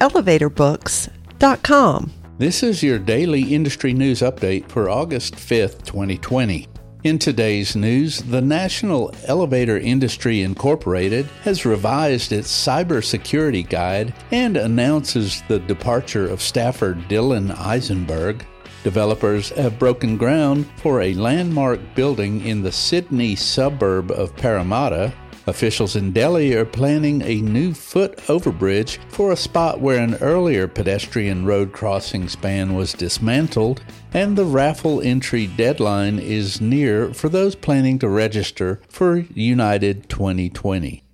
elevatorbooks.com. This is your daily industry news update for August 5th, 2020. In today's news, the National Elevator Industry Incorporated has revised its cybersecurity guide and announces the departure of staffer Dylan Isenberg. Developers have broken ground for a landmark building in the Sydney suburb of Parramatta Officials in Delhi are planning a new foot overbridge for a spot where an earlier pedestrian road crossing span was dismantled, and the raffle entry deadline is near for those planning to register for United 2020.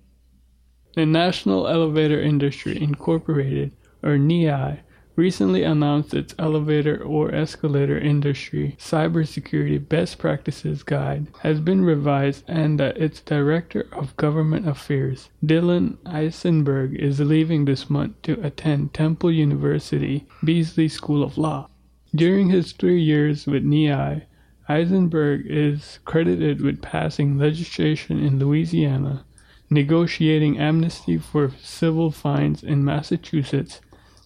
The National Elevator Industry Incorporated, or NEII, recently announced its elevator or escalator industry cybersecurity best practices guide has been revised and that its director of government affairs dylan isenberg is leaving this month to attend temple university beasley school of law. During his three years with neii isenberg is credited with passing legislation in louisiana negotiating amnesty for civil fines in massachusetts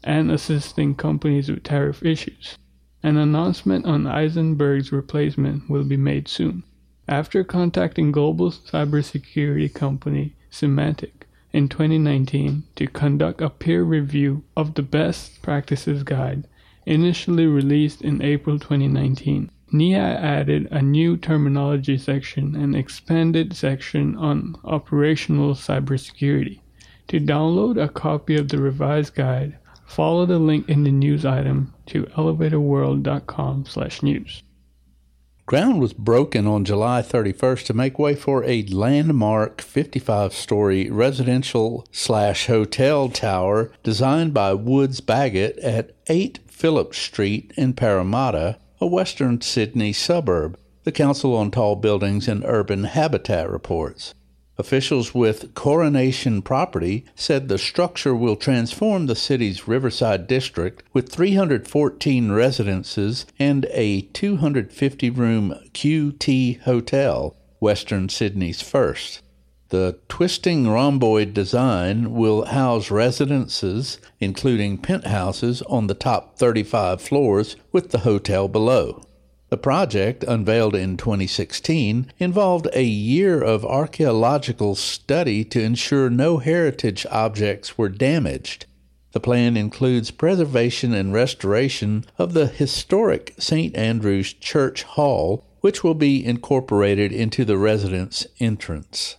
and assisting companies with tariff issues. An announcement on Isenberg's replacement will be made soon. After contacting global cybersecurity company Symantec in 2019 to conduct a peer review of the best practices guide, initially released in April 2019. NEII added a new terminology section and expanded section on operational cybersecurity. To download a copy of the revised guide, Follow the link in the news item to elevatorworld.com/news. Ground was broken on July 31st to make way for a landmark 55-story residential slash hotel tower designed by Woods Bagot at 8 Phillips Street in Parramatta, a western Sydney suburb. The Council on Tall Buildings and Urban Habitat reports. Officials with Coronation Property said the structure will transform the city's Riverside district with 314 residences and a 250 room QT hotel, Western Sydney's first. The twisting rhomboid design will house residences, including penthouses on the top 35 floors, with the hotel below. The project, unveiled in 2016, involved a year of archaeological study to ensure no heritage objects were damaged. The plan includes preservation and restoration of the historic St. Andrew's Church Hall, which will be incorporated into the residence entrance.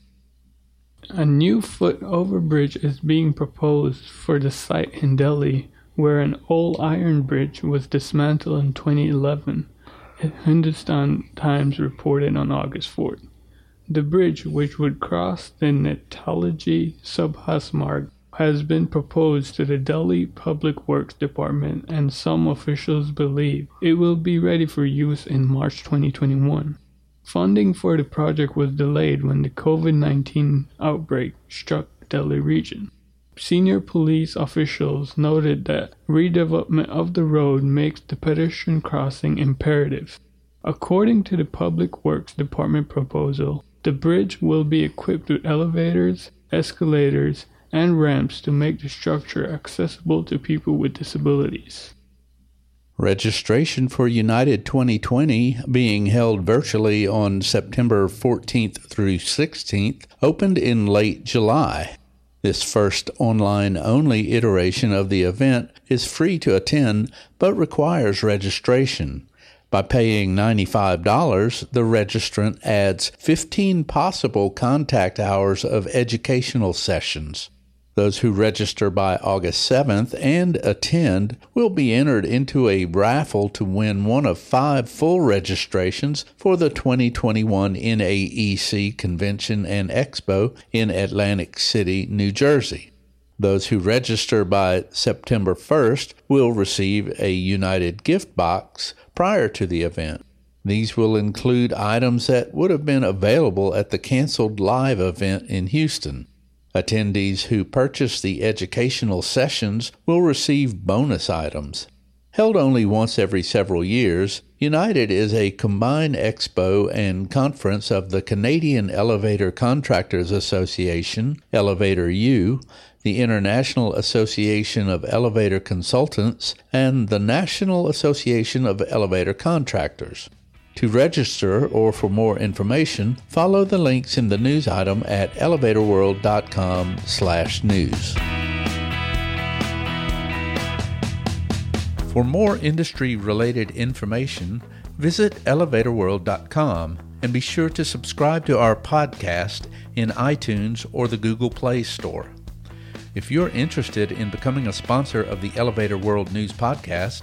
A new foot overbridge is being proposed for the site in Delhi, where an old iron bridge was dismantled in 2011. Hindustan Times reported on August 4th. The bridge, which would cross the Netaji Subhas Marg, has been proposed to the Delhi Public Works Department, and some officials believe it will be ready for use in March 2021. Funding for the project was delayed when the COVID 19 outbreak struck Delhi region. Senior police officials noted that redevelopment of the road makes the pedestrian crossing imperative. According to the Public Works Department proposal, the bridge will be equipped with elevators, escalators, and ramps to make the structure accessible to people with disabilities. Registration for United 2020, being held virtually on September 14th through 16th, opened in late July. This first online only iteration of the event is free to attend but requires registration. By paying $95, the registrant adds 15 possible contact hours of educational sessions. Those who register by August 7th and attend will be entered into a raffle to win one of five full registrations for the 2021 NAEC Convention and Expo in Atlantic City, New Jersey. Those who register by September 1st will receive a United gift box prior to the event. These will include items that would have been available at the canceled live event in Houston. Attendees who purchase the educational sessions will receive bonus items. Held only once every several years, United is a combined expo and conference of the Canadian Elevator Contractors Association, Elevator U, the International Association of Elevator Consultants, and the National Association of Elevator Contractors. To register or for more information, follow the links in the news item at elevatorworld.com/news. For more industry related information, visit elevatorworld.com and be sure to subscribe to our podcast in iTunes or the Google Play Store. If you're interested in becoming a sponsor of the Elevator World News Podcast,